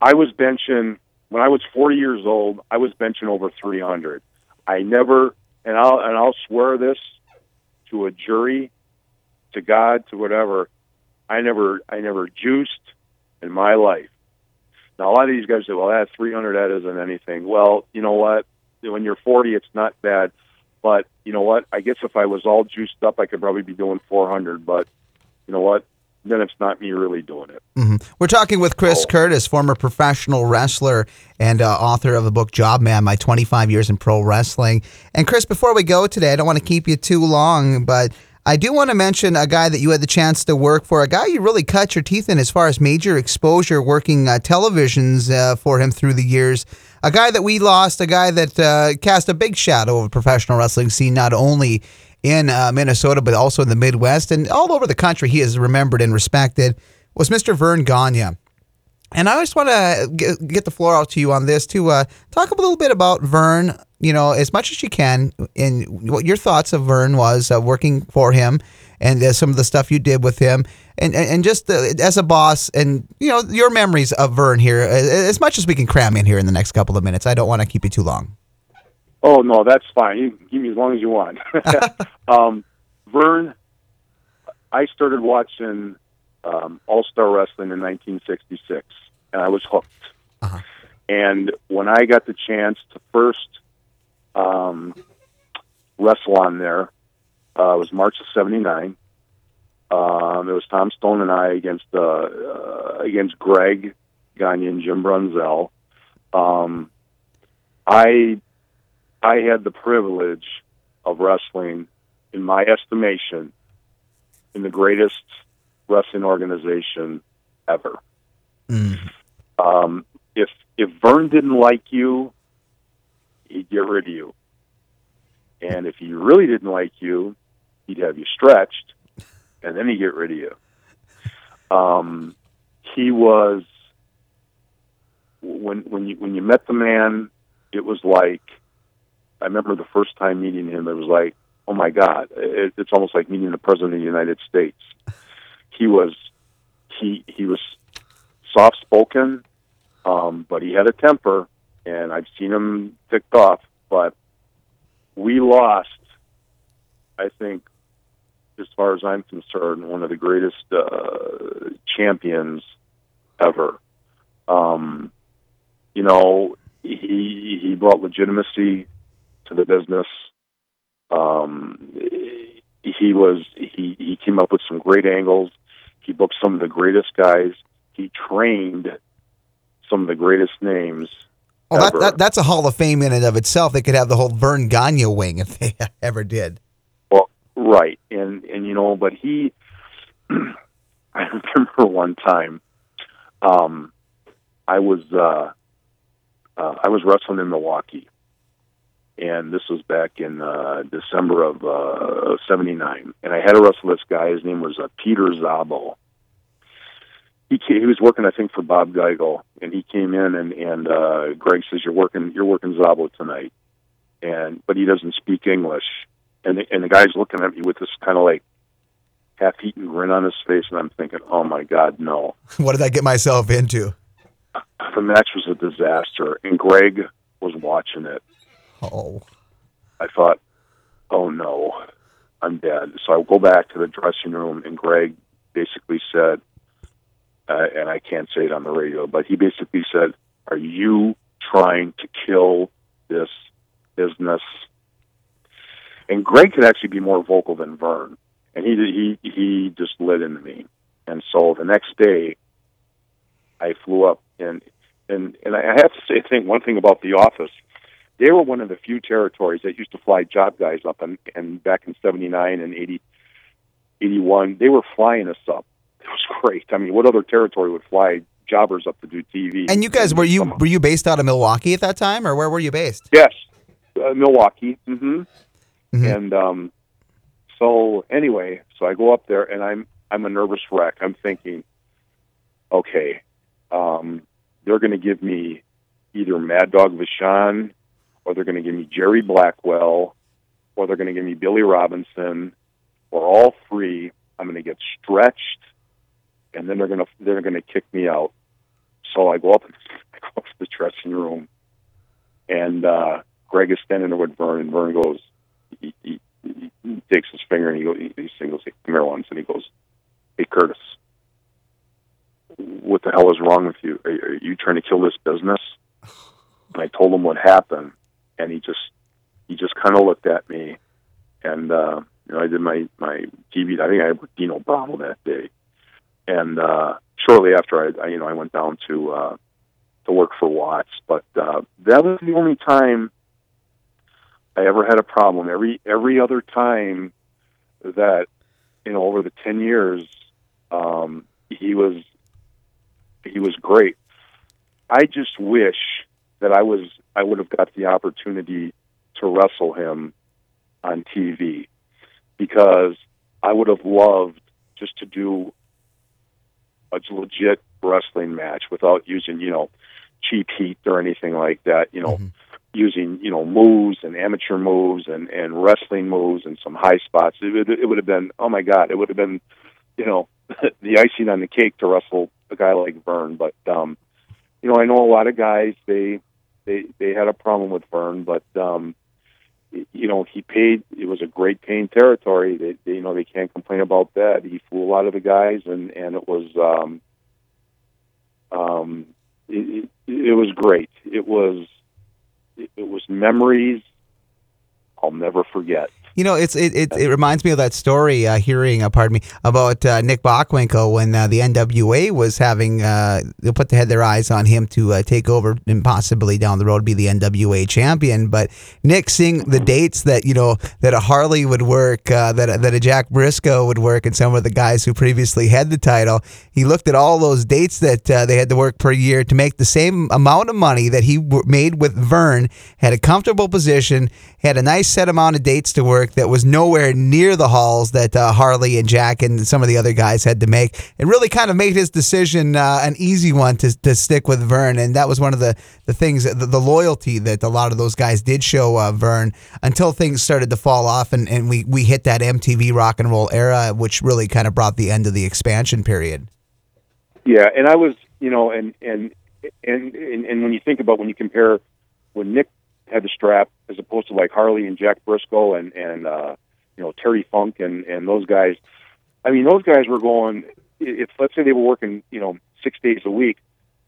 I was benching when I was 40 years old. I was benching over 300. I never and I'll and I'll swear this to a jury, to God, to whatever. I never I never juiced in my life. Now a lot of these guys say, "Well, that's 300. That isn't anything." Well, you know what? When you're 40, it's not bad. But you know what? I guess if I was all juiced up, I could probably be doing 400. But you know what? Then it's not me really doing it. Mm-hmm. We're talking with Chris oh. Curtis, former professional wrestler and uh, author of the book Job Man My 25 Years in Pro Wrestling. And Chris, before we go today, I don't want to keep you too long, but I do want to mention a guy that you had the chance to work for, a guy you really cut your teeth in as far as major exposure working uh, televisions uh, for him through the years. A guy that we lost, a guy that uh, cast a big shadow over professional wrestling scene, not only in uh, Minnesota, but also in the Midwest and all over the country. He is remembered and respected. Was Mr. Verne Gagne. And I just want to get the floor out to you on this to uh, talk a little bit about Verne, you know, as much as you can, and what your thoughts of Verne was uh, working for him, and uh, some of the stuff you did with him, and and, just uh, as a boss, and you know, your memories of Verne here, uh, as much as we can cram in here in the next couple of minutes. I don't want to keep you too long. Oh no, that's fine. You can give me as long as you want. um, Verne, I started watching um, All Star Wrestling in 1966, and I was hooked. Uh-huh. And when I got the chance to first um, wrestle on there, uh, it was March of '79. Um, it was Tom Stone and I against uh, uh, against Greg Gagne and Jim Brunzell. Um, I I had the privilege of wrestling, in my estimation, in the greatest wrestling organization ever. Mm. Um, if if Verne didn't like you, he'd get rid of you, and if he really didn't like you, he'd have you stretched, and then he'd get rid of you. Um, he was when when you when you met the man, it was like I remember the first time meeting him. It was like, oh my God, it, it's almost like meeting the president of the United States. He was he he was soft spoken, um, but he had a temper, and I've seen him ticked off. But we lost, I think, as far as I'm concerned, one of the greatest uh, champions ever. Um, you know, he he brought legitimacy to the business. Um, he was he he came up with some great angles. He booked some of the greatest guys. He trained some of the greatest names. Well, that, that that's a Hall of Fame in and of itself. They could have the whole Verne Gagne wing if they ever did. Well, right, and and you know, but he, I remember one time, um, I was uh, uh, I was wrestling in Milwaukee, and this was back in uh, December of uh, '79, and I had a wrestle this guy. His name was uh, Peter Zabo. He came, he was working, I think, for Bob Geigel, and he came in and and uh, Greg says, "You're working, you're working Zabo tonight," and but he doesn't speak English, and the, and the guy's looking at me with this kind of like half-eaten grin on his face, and I'm thinking, "Oh my God, no!" what did I get myself into? The match was a disaster, and Greg was watching it. Oh, I thought, "Oh no, I'm dead." So I go back to the dressing room, and Greg basically said, uh, and I can't say it on the radio, but he basically said, "Are you trying to kill this business?" And Greg could actually be more vocal than Verne, and he he he just lit into me. And so the next day, I flew up, and and and I have to say, I think one thing about the office, they were one of the few territories that used to fly job guys up, and and back in '79 and 80, 81, they were flying us up. It was great. I mean, what other territory would fly jobbers up to do TV? and you guys were you were you based out of Milwaukee at that time, or where were you based? Yes, uh, Milwaukee. hmm Mhm. And um, so anyway, so I go up there and I'm I'm a nervous wreck. I'm thinking, okay, um, they're going to give me either Mad Dog Vachon, or they're going to give me Jerry Blackwell, or they're going to give me Billy Robinson, or all three. I'm going to get stretched, and then they're going to they're going to kick me out. So I go up, I go up to the dressing room, and uh, Greg is standing there with Verne, and Verne goes, he, he, he takes his finger and he goes, he, singles, come here once, and he goes, "Hey Curtis, what the hell is wrong with you? Are, are you trying to kill this business?" And I told him what happened, and he just he just kind of looked at me, and uh, you know I did my my TV. I think I had with Dino Bravo that day, and uh, shortly after I, I you know I went down to uh, to work for Watts, but uh, that was the only time I ever had a problem. Every every other time that you know over the ten years, um, he was he was great. I just wish that I was I would have got the opportunity to wrestle him on TV because I would have loved just to do a legit wrestling match without using you know cheap heat or anything like that. You know, Mhm. using you know moves and amateur moves and and wrestling moves and some high spots. It would, it would have been oh my god, it would have been you know the icing on the cake to wrestle a guy like Verne But um, you know, I know a lot of guys they they they had a problem with Verne, but um, you know he paid. It was a great paying territory. They, they you know they can't complain about that. He flew a lot of the guys, and and it was um, um, it, it, it was great. It was it was memories I'll never forget. You know, it's it, it, it reminds me of that story, uh, hearing, uh, pardon me, about uh, Nick Bockwinkel when uh, the NWA was having, uh, they put had their eyes on him to uh, take over and possibly down the road be the NWA champion. But Nick seeing the dates that, you know, that a Harley would work, that, that a Jack Brisco would work, and some of the guys who previously had the title, he looked at all those dates that they had to work per year to make the same amount of money that he w- made with Verne. had a comfortable position, had a nice set amount of dates to work that was nowhere near the hauls that uh, Harley and Jack and some of the other guys had to make. It really kind of made his decision uh, an easy one to, to stick with Verne. and that was one of the the things, the, the loyalty that a lot of those guys did show uh, Verne until things started to fall off, and, and we we hit that MTV rock and roll era, which really kind of brought the end of the expansion period. Yeah, and I was, you know, and and and and, and when you think about when you compare when Nick had the strap as opposed to like Harley and Jack Brisco and and uh, you know Terry Funk and and those guys. I mean, those guys were going. If let's say they were working, you know, six days a week,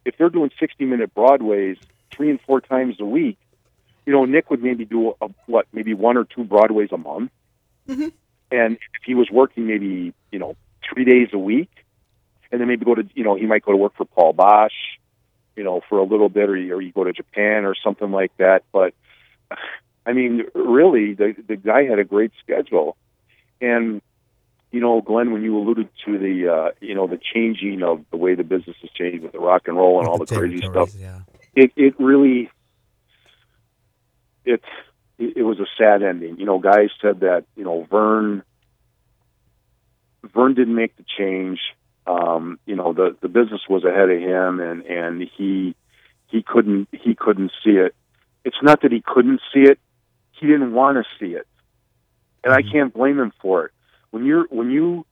if they're doing sixty minute Broadways three and four times a week, you know, Nick would maybe do a, what, maybe one or two Broadways a month. Mm-hmm. And if he was working maybe, you know, three days a week, and then maybe go to, you know, he might go to work for Paul Boesch, you know, for a little bit, or you, or you go to Japan or something like that. But I mean, really, the the guy had a great schedule, and you know, Glen, when you alluded to the uh, you know the changing of the way the business has changed with the rock and roll and all the, the crazy stuff, yeah. it it really it it was a sad ending. You know, guys said that you know Verne Verne didn't make the change um, you know the the business was ahead of him, and and he he couldn't he couldn't see it. It's not that he couldn't see it; he didn't want to see it, and I mm-hmm. can't blame him for it. When you're when you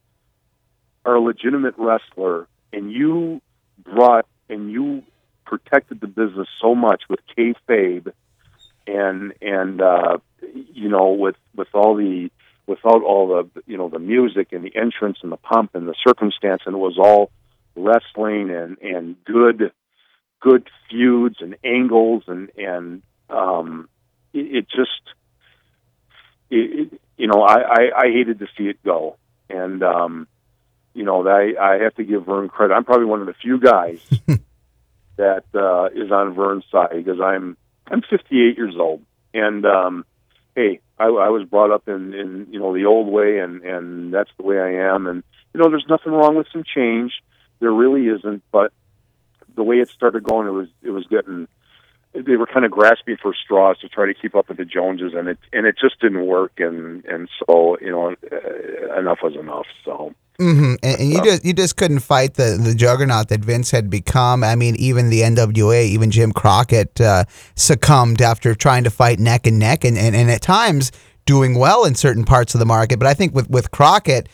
are a legitimate wrestler and you brought and you protected the business so much with kayfabe and and uh, you know with with all the without all the you know the music and the entrance and the pump and the circumstance, and it was all wrestling and and good good feuds and angles and and um, it, it just it, it, you know I, I I hated to see it go, and um, you know I I have to give Verne credit. I'm probably one of the few guys that uh, is on Verne's side because I'm I'm 58 years old, and um, hey, I, I was brought up in, in you know the old way, and and that's the way I am. And you know, there's nothing wrong with some change. There really isn't. But the way it started going, it was it was getting they were kind of grasping for straws to try to keep up with the Joneses, and it and it just didn't work. And and so you know, enough was enough. So Mm-hmm. And, and, you just you just couldn't fight the, the juggernaut that Vince had become. I mean, even the NWA, even Jim Crockett uh, succumbed after trying to fight neck and neck, and, and, and at times doing well in certain parts of the market. But I think with with Crockett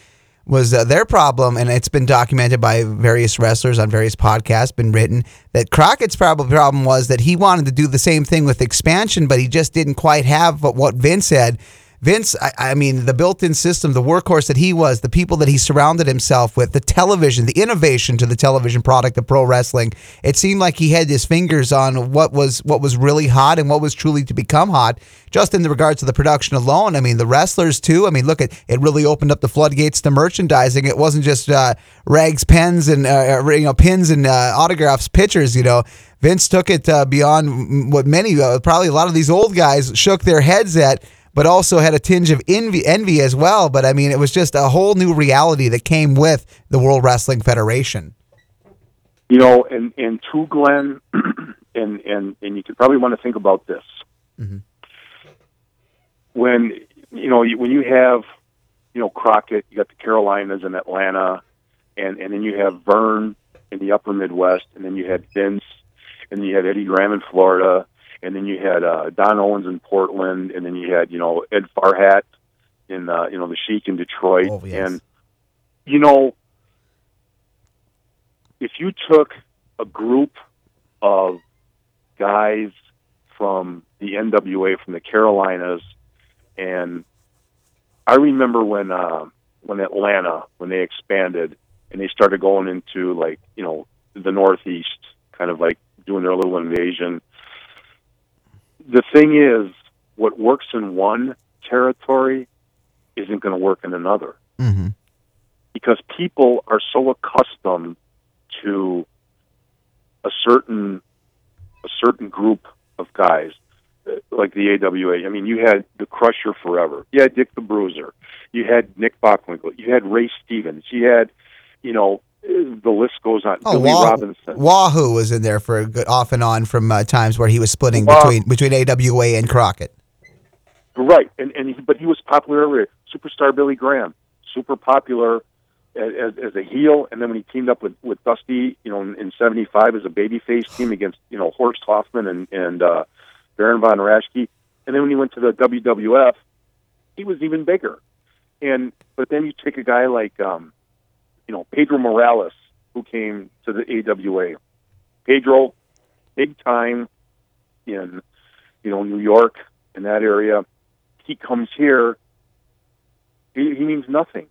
was uh, their problem, and it's been documented by various wrestlers on various podcasts, been written that Crockett's problem problem was that he wanted to do the same thing with expansion, but he just didn't quite have what Vince had Vince, I, I, mean, the built in system, the workhorse that he was, the people that he surrounded himself with, the television, the innovation to the television product of pro wrestling, it seemed like he had his fingers on what was what was really hot and what was truly to become hot, just in the regards to the production alone. I mean, the wrestlers too. I mean, look at it really opened up the floodgates to merchandising. It wasn't just uh, rags, pens, and uh, you know, pins and uh, autographs, pictures, you know. Vince took it uh, beyond what many, uh, probably a lot of these old guys shook their heads at but also had a tinge of envy, envy as well. But I mean, it was just a whole new reality that came with the World Wrestling Federation. You know, and and to Glen, and and and you could probably want to think about this mm-hmm. when you know when you have you know Crockett, you got the Carolinas and Atlanta, and and then you have Verne in the Upper Midwest, and then you had Vince, and you had Eddie Graham in Florida, and then you had uh, Don Owens in Portland, and then you had you know Ed Farhat in uh, you know the Sheik in Detroit, Oh, yes. and you know if you took a group of guys from the NWA from the Carolinas, and I remember when uh, when Atlanta when they expanded and they started going into like you know the Northeast, kind of like doing their little invasion. The thing is, what works in one territory isn't going to work in another Mm-hmm. because people are so accustomed to a certain a certain group of guys uh, like the AWA. I mean, you had the Crusher forever. You had Dick the Bruiser. You had Nick Bockwinkel. You had Ray Stevens. You had, you know, the list goes on. Oh, Billy Wah- Robinson. Wahoo was in there for a good, off and on from uh, times where he was splitting Wah- between between AWA and Crockett. Right, and and he, but he was popular everywhere. Superstar Billy Graham, super popular as, as as a heel, and then when he teamed up with with Dusty, you know, in, in '75 as a babyface team against you know Horst Hoffman and and uh, Baron von Raschke, and then when he went to the WWF, he was even bigger. And but then you take a guy like um, you know Pedro Morales, who came to the AWA. Pedro, big time in you know New York in that area. He comes here. He, he means nothing.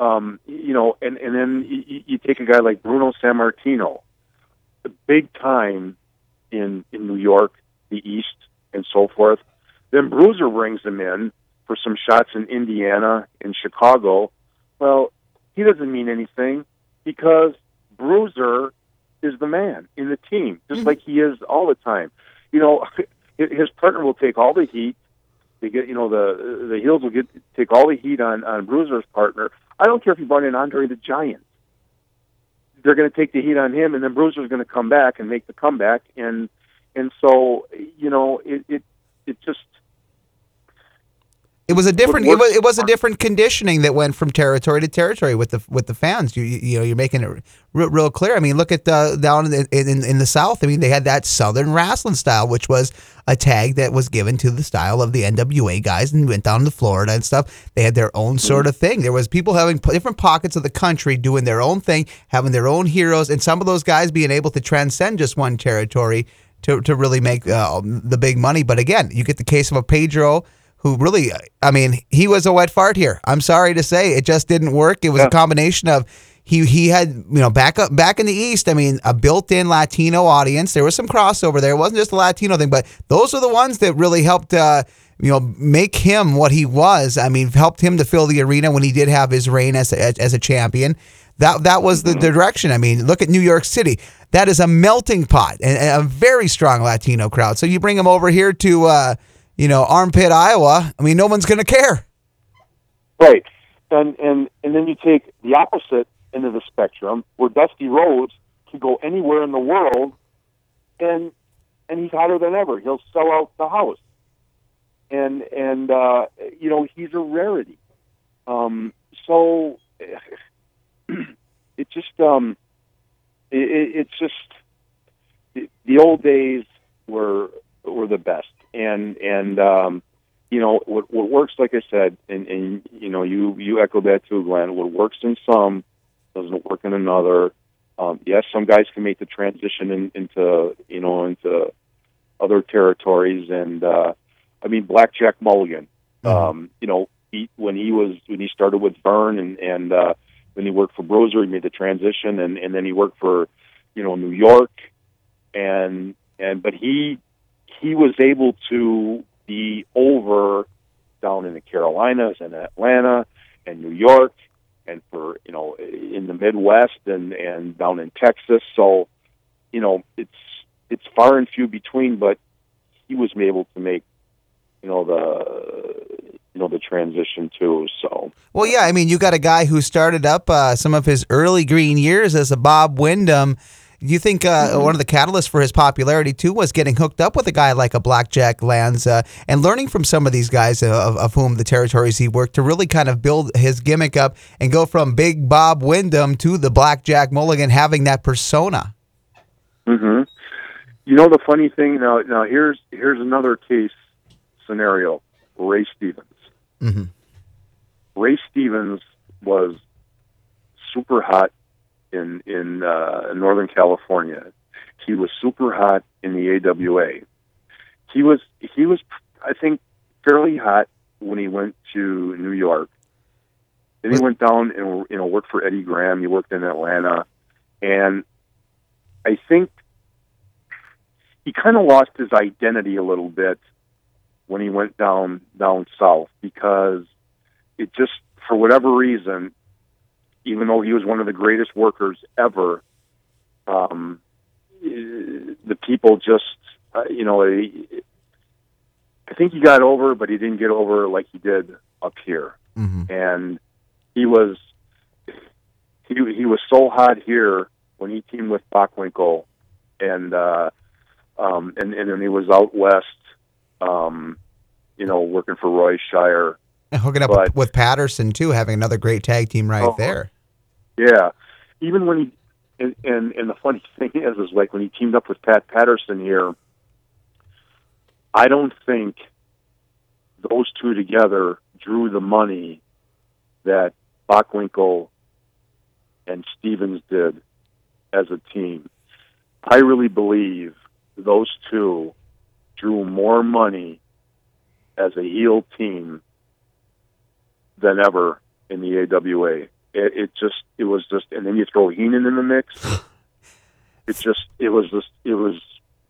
Um, you know, and and then you, you take a guy like Bruno Sammartino, the big time in in New York, the East, and so forth. Then Bruiser brings him in for some shots in Indiana, in Chicago. Well, he doesn't mean anything because Bruiser is the man in the team, just mm-hmm. like he is all the time. You know, his partner will take all the heat. They get, you know, the the heels will get take all the heat on on Bruiser's partner. I don't care if you brought in Andre the Giant. They're going to take the heat on him, and then Bruiser's going to come back and make the comeback. And and so, you know, it it it just It was a different. It was, it was a different conditioning that went from territory to territory with the with the fans. You you, you know you're making it real, real clear. I mean, look at the down in, the, in in the South. I mean, they had that Southern wrestling style, which was a tag that was given to the style of the NWA guys, and went down to Florida and stuff. They had their own sort of thing. There was people having different pockets of the country doing their own thing, having their own heroes, and some of those guys being able to transcend just one territory to to really make uh, the big money. But again, you get the case of a Pedro who really, I mean, he was a wet fart here. I'm sorry to say, it just didn't work. It was Yeah. a combination of he he had you know back up back in the East. I mean, a built-in Latino audience. There was some crossover there. It wasn't just a Latino thing, but those are the ones that really helped. Uh, you know, make him what he was. I mean, helped him to fill the arena when he did have his reign as a, as a champion. That that was the, the direction. I mean, look at New York City. That is a melting pot and, and a very strong Latino crowd. So you bring him over here to, uh, you know, Armpit, Iowa. I mean, no one's going to care. Right. And and and then you take the opposite end of the spectrum where Dusty Rhodes can go anywhere in the world and and he's hotter than ever. He'll sell out the house. And and uh you know, he's a rarity. Um so it just um it, it, it's just the old days were were the best and and um you know what what works like i said and and you know you you echoed that too glen. What works in some doesn't work in another. Um yes some guys can make the transition in, into you know into other territories and uh i mean blackjack mulligan um you know he when he was when he started with verne and and uh when he worked for Bruiser, he made the transition, and and then he worked for, you know, New York, and and but he he was able to be over down in the Carolinas and Atlanta and New York, and for you know in the Midwest and and down in Texas. So, you know, it's it's far and few between, but he was able to make, you know, the you know the transition too. So. Well, yeah, I mean, you got a guy who started up uh, some of his early green years as a Bob Windham. Do you think uh, one of the catalysts for his popularity too was getting hooked up with a guy like a Blackjack Lanza and learning from some of these guys uh, of, of whom the territories he worked to really kind of build his gimmick up and go from Big Bob Windham to the Blackjack Mulligan, having that persona. hmm You know the funny thing now. Now here's here's another case scenario. Ray Stevens. Mm-hmm. Ray Stevens was super hot in in uh, Northern California. He was super hot in the AWA. He was he was I think fairly hot when he went to New York. Then he went down and you know worked for Eddie Graham. He worked in Atlanta, and I think he kind of lost his identity a little bit when he went down down south because it just for whatever reason, even though he was one of the greatest workers ever, um, the people just uh, you know I think he got over, but he didn't get over like he did up here, mm-hmm. and he was he he was so hot here when he teamed with Bockwinkel, and uh, um, and and then he was out west, um, you know, working for Roy Shire. And hooking up but, with Patterson too, having another great tag team right oh, there. Yeah, even when he and, and and the funny thing is, is like when he teamed up with Pat Patterson here. I don't think those two together drew the money that Bockwinkel and Stevens did as a team. I really believe those two drew more money as a heel team than ever in the AWA. It, it just, it was just, and then you throw Heenan in the mix. It just, it was just, it was,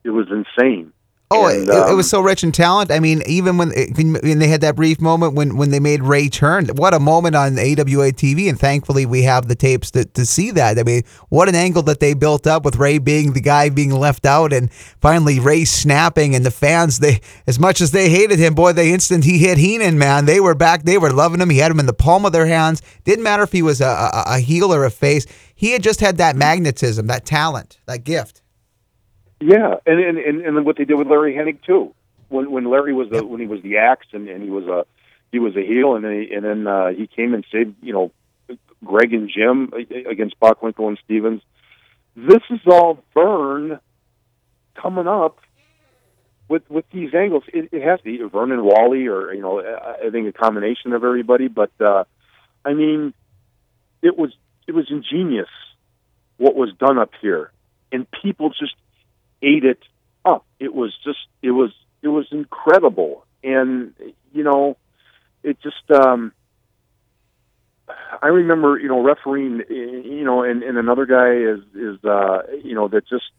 it was insane. Oh, and, um, it, was so rich in talent. I mean, even when, when they had that brief moment when, when they made Ray turn, what a moment on AWA TV. And thankfully, we have the tapes to, to see that. I mean, what an angle that they built up with Ray being the guy being left out, and finally Ray snapping, and the fans. They as much as they hated him, boy, the instant he hit Heenan, man, they were back. They were loving him. He had him in the palm of their hands. Didn't matter if he was a, a, a heel or a face. He had just had that magnetism, that talent, that gift. Yeah, and and and, and what they did with Larry Hennig too. When when Larry was the, when he was the axe and, and he was a he was a heel and then he, and then uh, he came and saved you know Greg and Jim against Bockwinkel and Stevens. This is all Verne coming up with with these angles. It, it has to be Vernon Wally or you know I think a combination of everybody. But uh, I mean, it was it was ingenious what was done up here, and people just ate it up. It was just it was it was incredible, and you know, it just. um I remember, you know, refereeing, you know, and, and another guy is is uh, you know that just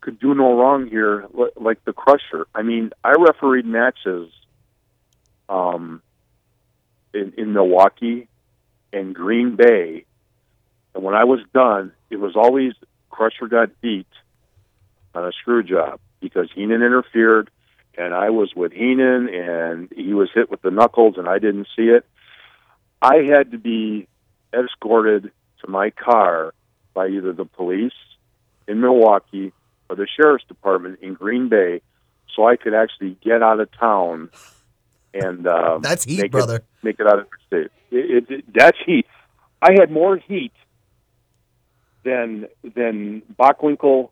could do no wrong here, like the Crusher. I mean, I refereed matches um, in, in Milwaukee and Green Bay, and when I was done, it was always Crusher got beat, on a screw job because Heenan interfered, and I was with Heenan, and he was hit with the knuckles, and I didn't see it. I had to be escorted to my car by either the police in Milwaukee or the sheriff's department in Green Bay, so I could actually get out of town and uh, that's heat, make brother. It, make it out of the state. It, it, it, that's heat. I had more heat than than Bockwinkel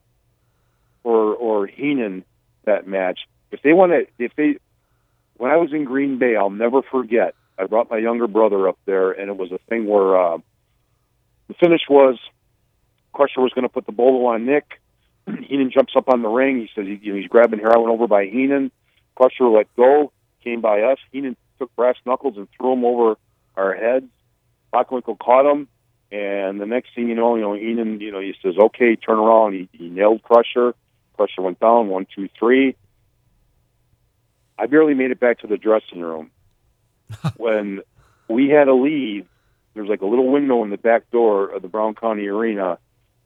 or or Heenan that match. If they want to, if they, when I was in Green Bay, I'll never forget. I brought my younger brother up there, and it was a thing where uh, the finish was Crusher was going to put the bolo on Nick. Heenan jumps up on the ring. He says he, you know, he's grabbing hair. I went over by Heenan. Crusher let go. Came by us. Heenan took brass knuckles and threw him over our heads. Bockwinkel caught him, and the next thing you know, you know, Heenan, you know, he says, "Okay, turn around." He, he nailed Crusher. Crusher went down, one, two, three. I barely made it back to the dressing room. when we had to leave, there was like a little window in the back door of the Brown County Arena.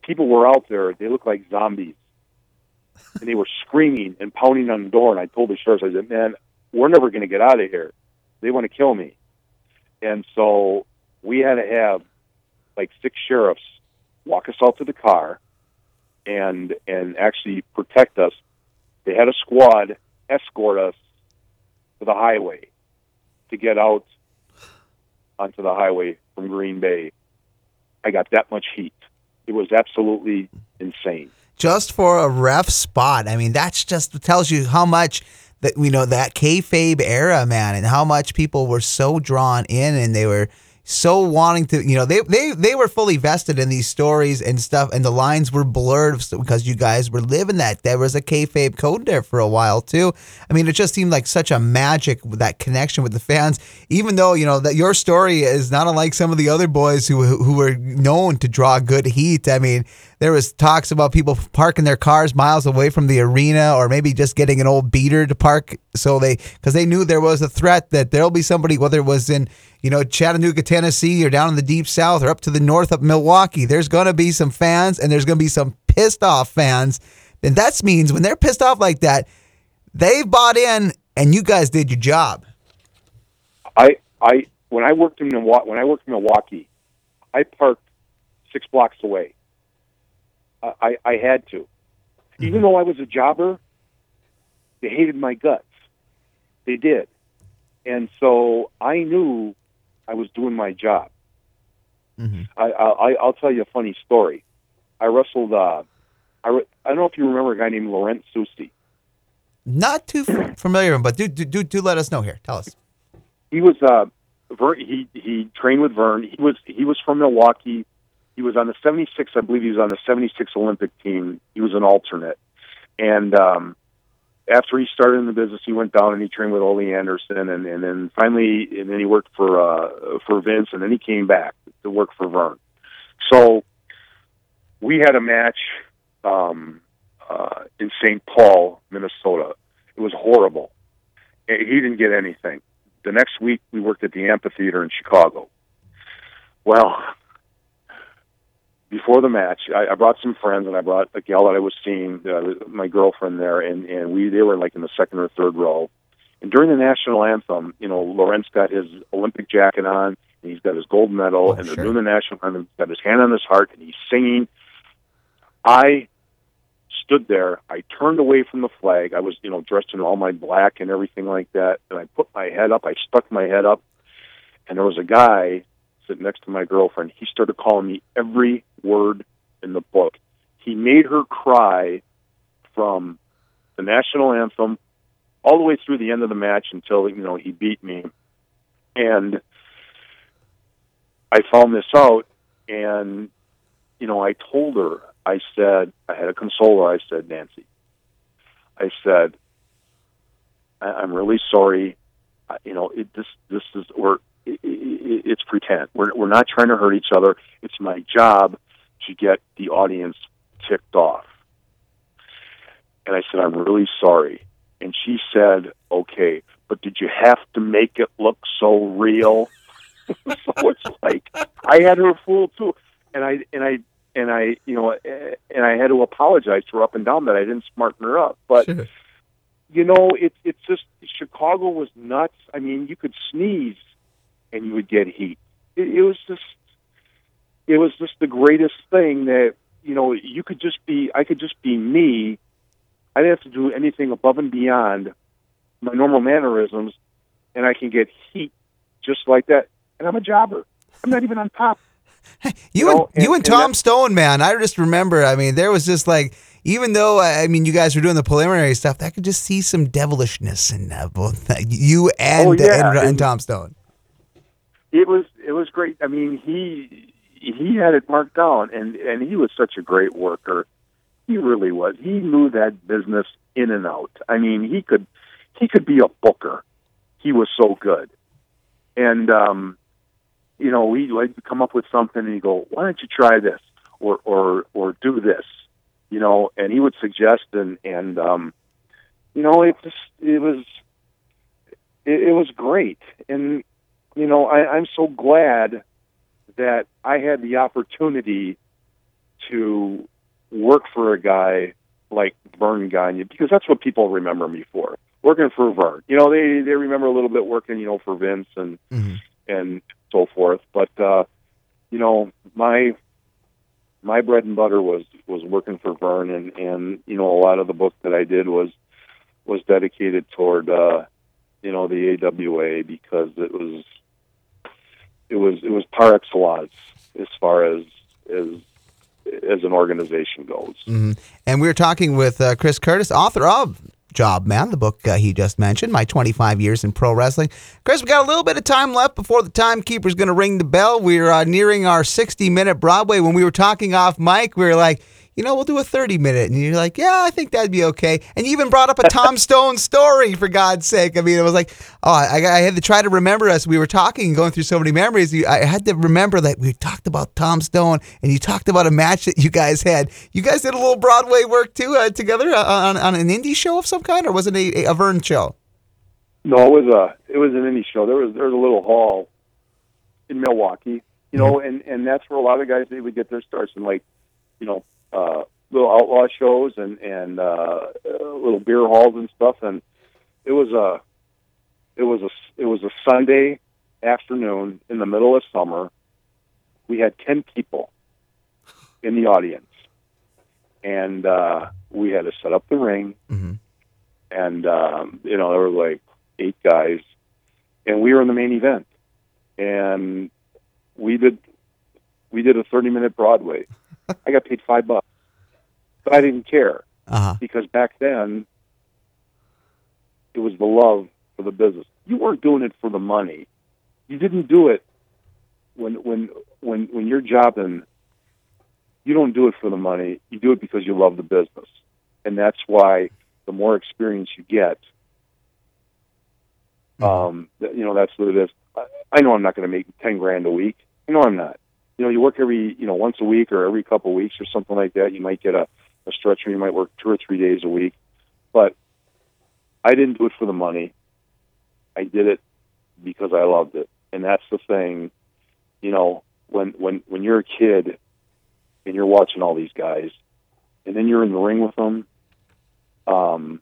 People were out there. They looked like zombies. and they were screaming and pounding on the door. And I told the sheriff, I said, man, we're never going to get out of here. They want to kill me. And so we had to have like six sheriffs walk us out to the car and and actually protect us. They had a squad escort us to the highway to get out onto the highway from Green Bay. I got that much heat. It was absolutely insane. just for a ref spot. I mean, that's just tells you how much that you know that kayfabe era, man, and how much people were so drawn in and they were so wanting to, you know, they they they were fully vested in these stories and stuff, and the lines were blurred because you guys were living that. There was a kayfabe code there for a while too. I mean, it just seemed like such a magic that connection with the fans. Even though you know that your story is not unlike some of the other boys who who were known to draw good heat. I mean, there was talks about people parking their cars miles away from the arena, or maybe just getting an old beater to park so they because they knew there was a threat that there'll be somebody whether it was in you know, Chattanooga, Tennessee, or down in the deep south, or up to the north of Milwaukee, there's going to be some fans and there's going to be some pissed off fans. And that means when they're pissed off like that, they've bought in and you guys did your job. I, I, when I worked in Milwaukee, when I worked in Milwaukee, I parked six blocks away. I, I had to. Mm-hmm. Even though I was a jobber, they hated my guts. They did. And so I knew I was doing my job. Mm-hmm. I, I I'll tell you a funny story. I wrestled. Uh, I re- I don't know if you remember a guy named Laurent Soucy. Not too familiar, but do, do do do let us know here. Tell us. He was uh, Verne, he he trained with Verne. He was he was from Milwaukee. He was on the '76. I believe he was on the '76 Olympic team. He was an alternate, and um, after he started in the business, he went down and he trained with Ole Anderson, and, and then finally, and then he worked for uh, for Vince, and then he came back to work for Verne. So we had a match um, uh, in St. Paul, Minnesota. It was horrible. He didn't get anything. The next week, we worked at the amphitheater in Chicago. Well, before the match, I, I brought some friends and I brought a gal that I was seeing, uh, my girlfriend there, and and we they were like in the second or third row. And during the national anthem, you know, Laurent's got his Olympic jacket on, and he's got his gold medal, oh, and they're doing the national anthem. He's got his hand on his heart, and he's singing. I stood there. I turned away from the flag. I was, you know, dressed in all my black and everything like that, and I put my head up. I stuck my head up, and there was a guy sitting next to my girlfriend. He started calling me every word in the book. He made her cry from the national anthem all the way through the end of the match until you know he beat me. And I found this out, and you know I told her. I said I had a consoler. I said Nancy. I said I- I'm really sorry. I, You know, it, this this is or it's pretend. We're we're not trying to hurt each other. It's my job to get the audience ticked off. And I said, I'm really sorry. And she said, okay, but did you have to make it look so real? so it's like I had her fooled too, and I and I and I you know and I had to apologize to her up and down that I didn't smarten her up, but. Sure. You know, it's it's just Chicago was nuts. I mean, you could sneeze and you would get heat. It, it was just it was just the greatest thing that you know you could just be I could just be me. I didn't have to do anything above and beyond my normal mannerisms, and I can get heat just like that. And I'm a jobber. I'm not even on top. you, you know, and, you and, and Tom Stone, man. I just remember. I mean, there was just like, even though I mean, you guys were doing the preliminary stuff, I could just see some devilishness in uh, both you and, oh, yeah. and, and Tom Stone. It was it was great. I mean, he he had it marked down, and and he was such a great worker. He really was. He knew that business in and out. I mean, he could he could be a booker. He was so good, and um, you know, he'd like come up with something, and he'd go, "Why don't you try this?" or or or do this, you know, and he would suggest, and and um, you know, it just it was it, it was great, and you know, I, I'm so glad that I had the opportunity to work for a guy like Verne Gagne because that's what people remember me for. Working for Verne, you know, they they remember a little bit working, you know, for Vince and mm-hmm. and so forth. But uh, you know, my my bread and butter was was working for Verne, and and you know, a lot of the book that I did was was dedicated toward uh, you know the AWA because it was it was it was par excellence as far as as as an organization goes. Mm-hmm. And we were talking with uh, Chris Curtis, author of Job Man, the book uh, he just mentioned, My 25 Years in Pro Wrestling. Chris, we got a little bit of time left before the timekeeper's going to ring the bell. We're uh, nearing our 60 minute Broadway. When we were talking off mic, we were like, you know, we'll do a 30 minute. And you're like, yeah, I think that'd be okay. And you even brought up a Tom Stone story, for God's sake. I mean, it was like, oh, I, I had to try to remember as we were talking and going through so many memories. I had to remember that we talked about Tom Stone and you talked about a match that you guys had. You guys did a little Broadway work too uh, together uh, on, on an indie show of some kind, or was it a, a Verne show? No, it was a it was an indie show. There was there was a little hall in Milwaukee, you know, mm-hmm. and and that's where a lot of guys they would get their starts in like, you know, uh, little outlaw shows and and uh, uh, little beer halls and stuff. And it was a it was a it was a Sunday afternoon in the middle of summer. We had ten people in the audience, and uh, we had to set up the ring. Mm-hmm. And um, you know there were like eight guys, and we were in the main event, and we did we did a thirty minute Broadway. I got paid five bucks, but I didn't care uh-huh. because back then it was the love for the business. You weren't doing it for the money. You didn't do it when when when when you're jobbing. You don't do it for the money. You do it because you love the business, and that's why the more experience you get, mm-hmm. um, you know that's what it is. I, I know I'm not going to make ten grand a week. I know I'm not you know, you work every, you know, once a week or every couple of weeks or something like that. You might get a, a stretch where you might work two or three days a week. But I didn't do it for the money. I did it because I loved it. And that's the thing, you know, when when when you're a kid and you're watching all these guys and then you're in the ring with them, um,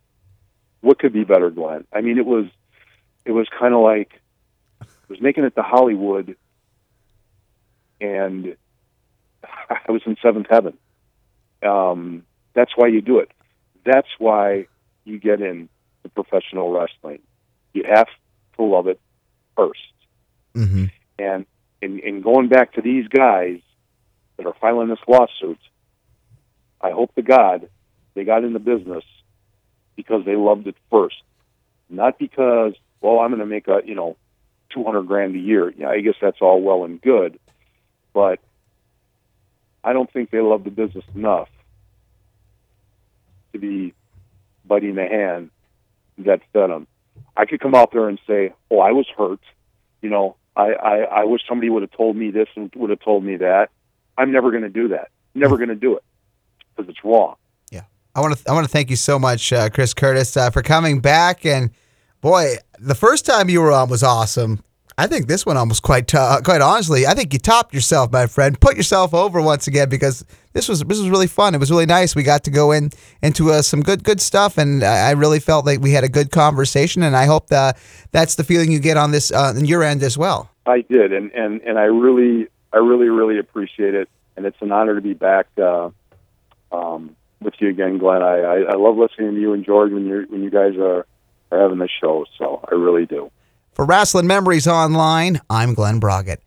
what could be better, Glen? I mean, it was it was kind of like was making it to Hollywood and I was in seventh heaven. Um, that's why you do it. That's why you get in the professional wrestling. You have to love it 1st mm-hmm. And in, in going back to these guys that are filing this lawsuit, I hope to God they got in the business because they loved it first, not because well I'm going to make a you know two hundred grand a year. Yeah, I guess that's all well and good, but I don't think they love the business enough to be biting the hand that fed them. I could come out there and say, "Oh, I was hurt," you know. I, I, I wish somebody would have told me this and would have told me that. I'm never going to do that. Never going to do it because it's wrong. Yeah, I want to I want to thank you so much, uh, Chris Curtis, uh, for coming back. And boy, the first time you were on was awesome. I think this one almost quite uh, quite honestly, I think you topped yourself, my friend. Put yourself over once again because this was this was really fun. It was really nice. We got to go in into uh, some good good stuff, and I really felt like we had a good conversation. And I hope that that's the feeling you get on this uh, on your end as well. I did, and and and I really I really really appreciate it, and it's an honor to be back. Uh, um, with you again, Glen. I, I, I love listening to you and George when you when you guys are, are having the show. So I really do. For Rasslin Memories Online, I'm Glen Braget.